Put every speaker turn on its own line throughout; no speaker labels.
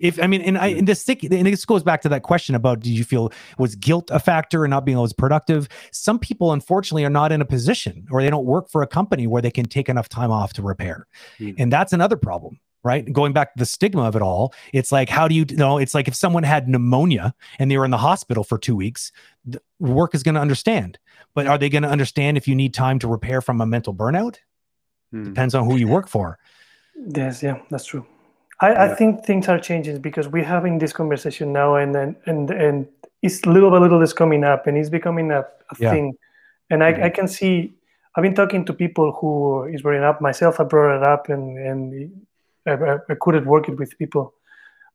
if I mean, and I and this stick, and this goes back to that question about did you feel was guilt a factor and not being always productive? Some people, unfortunately, are not in a position or they don't work for a company where they can take enough time off to repair,
Mm.
and that's another problem. Right. Going back to the stigma of it all, it's like, how do you you know? It's like if someone had pneumonia and they were in the hospital for two weeks, the work is going to understand. But are they going to understand if you need time to repair from a mental burnout?
Mm.
Depends on who you work for.
Yes, yeah, that's true. I, I think things are changing because we're having this conversation now and then and and it's little by little is coming up and it's becoming a, a
Yeah.
thing. And I,
Mhm.
I can see I've been talking to people who is bringing up myself. I brought it up and and I, I, couldn't work it with people.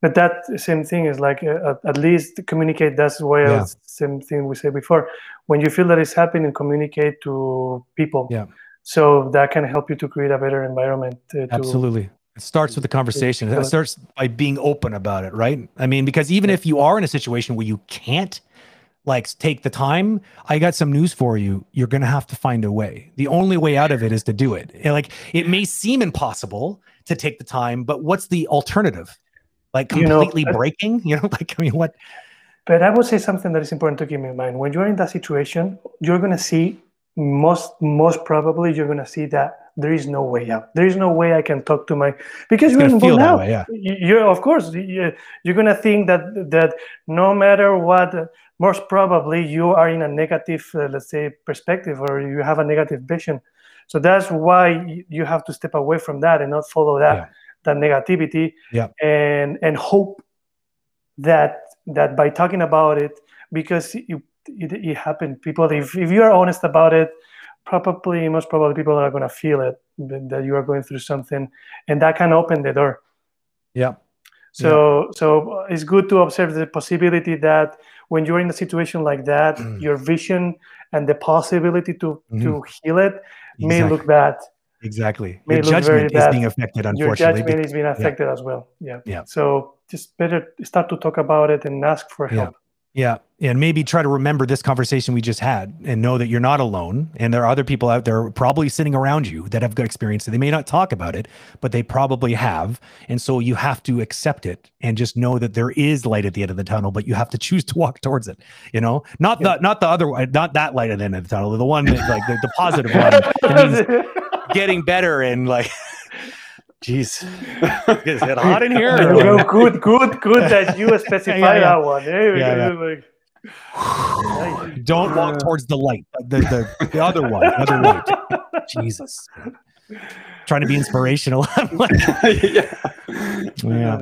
But that same thing is like uh, at- least communicate. That's why
Yeah.
same thing we said before. When you feel that it's happening, communicate to people.
Yeah.
So that can help you to create a better environment. uh, to,
Absolutely. It starts with the conversation. It starts by being open about it, right? I mean, because even if you are in a situation where you can't like take the time, I got some news for you. You're going to have to find a way. The only way out of it is to do it. And, Like it may seem impossible to take the time, but what's the alternative? Like
You know,
completely breaking, you know, like I mean what
But I would say something that is important to keep in mind. When you're in that situation, you're gonna see most most probably you're gonna see that there is no way out. There is no way I can talk to my because
it's
you're
going to feel
involved
that
now.
way, yeah.
You- You're of course you- you're gonna think that that no matter what, most probably you are in a negative, uh, let's say, perspective or you have a negative vision. So that's why you have to step away from that and not follow that
Yeah.
that negativity
Yeah.
and and hope that that by talking about it because it, it, it happened people if, if you are honest about it probably most probably people are going to feel it that you are going through something and that can open the door
Yeah.
so so it's good to observe the possibility that when you're in a situation like that
Mm.
your vision and the possibility to to heal it may
Exactly.
look bad
Exactly.
may
Your judgment is
bad.
being affected, unfortunately your
judgment is being affected as well yeah
Yeah.
so just better start to talk about it and ask for help
Yeah. And maybe try to remember this conversation we just had and know that you're not alone. And there are other people out there probably sitting around you that have got experience. They may not talk about it, but they probably have. And so you have to accept it and just know that there is light at the end of the tunnel, but you have to choose to walk towards it. You know, not the not the other one, not that light at the end of the tunnel, the one that like the, the positive one. Getting better and like jeez. Is it hot in here?
There
or
you go.
what?
good good good that you specify
Yeah, yeah.
that one There we
Yeah.
Like-
Don't walk towards the light. Uh, the the, the other one, other light. Jesus. Trying to be inspirational. I'm like,
yeah.
yeah.